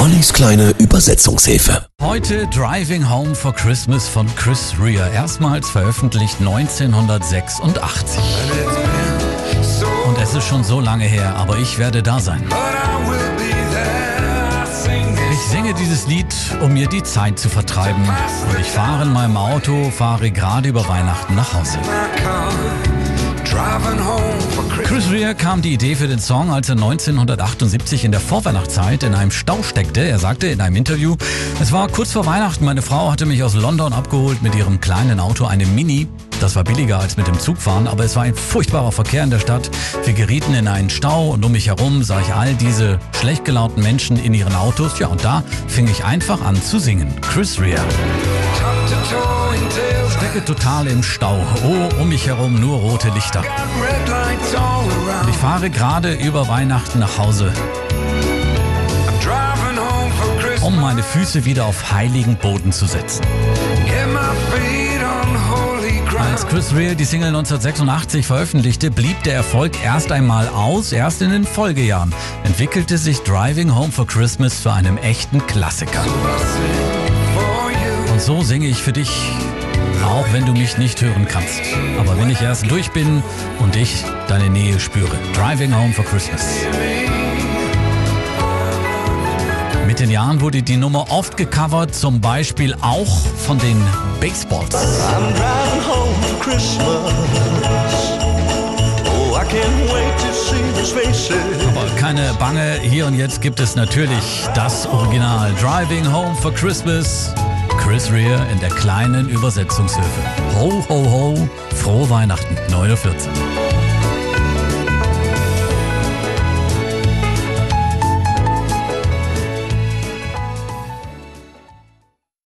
Ollis kleine Übersetzungshilfe. Heute Driving Home for Christmas von Chris Rea. Erstmals veröffentlicht 1986. Und es ist schon so lange her, aber ich werde da sein. Ich singe dieses Lied, um mir die Zeit zu vertreiben. Und ich fahre in meinem Auto, fahre gerade über Weihnachten nach Hause. Rea kam die Idee für den Song, als er 1978 in der Vorweihnachtszeit in einem Stau steckte. Er sagte in einem Interview, es war kurz vor Weihnachten, meine Frau hatte mich aus London abgeholt mit ihrem kleinen Auto, einem Mini. Das war billiger als mit dem Zug fahren, aber es war ein furchtbarer Verkehr in der Stadt. Wir gerieten in einen Stau und um mich herum sah ich all diese schlecht gelaunten Menschen in ihren Autos. Ja, und da fing ich einfach an zu singen. Chris Rea. Stecke total im Stau. Oh, um mich herum nur rote Lichter. Ich fahre gerade über Weihnachten nach Hause, um meine Füße wieder auf heiligen Boden zu setzen. Als Chris Rea die Single 1986 veröffentlichte, blieb der Erfolg erst einmal aus. Erst in den Folgejahren entwickelte sich Driving Home for Christmas zu einem echten Klassiker. Und so singe ich für dich, auch wenn du mich nicht hören kannst. Aber wenn ich erst durch bin und ich deine Nähe spüre. Driving Home for Christmas. Mit den Jahren wurde die Nummer oft gecovert, zum Beispiel auch von den Baseballs. I'm driving home for Christmas. Oh. Aber keine Bange, hier und jetzt gibt es natürlich das Original Driving Home for Christmas. Chris Rea in der kleinen Übersetzungshilfe. Ho, ho, ho, frohe Weihnachten, 9.14 Uhr.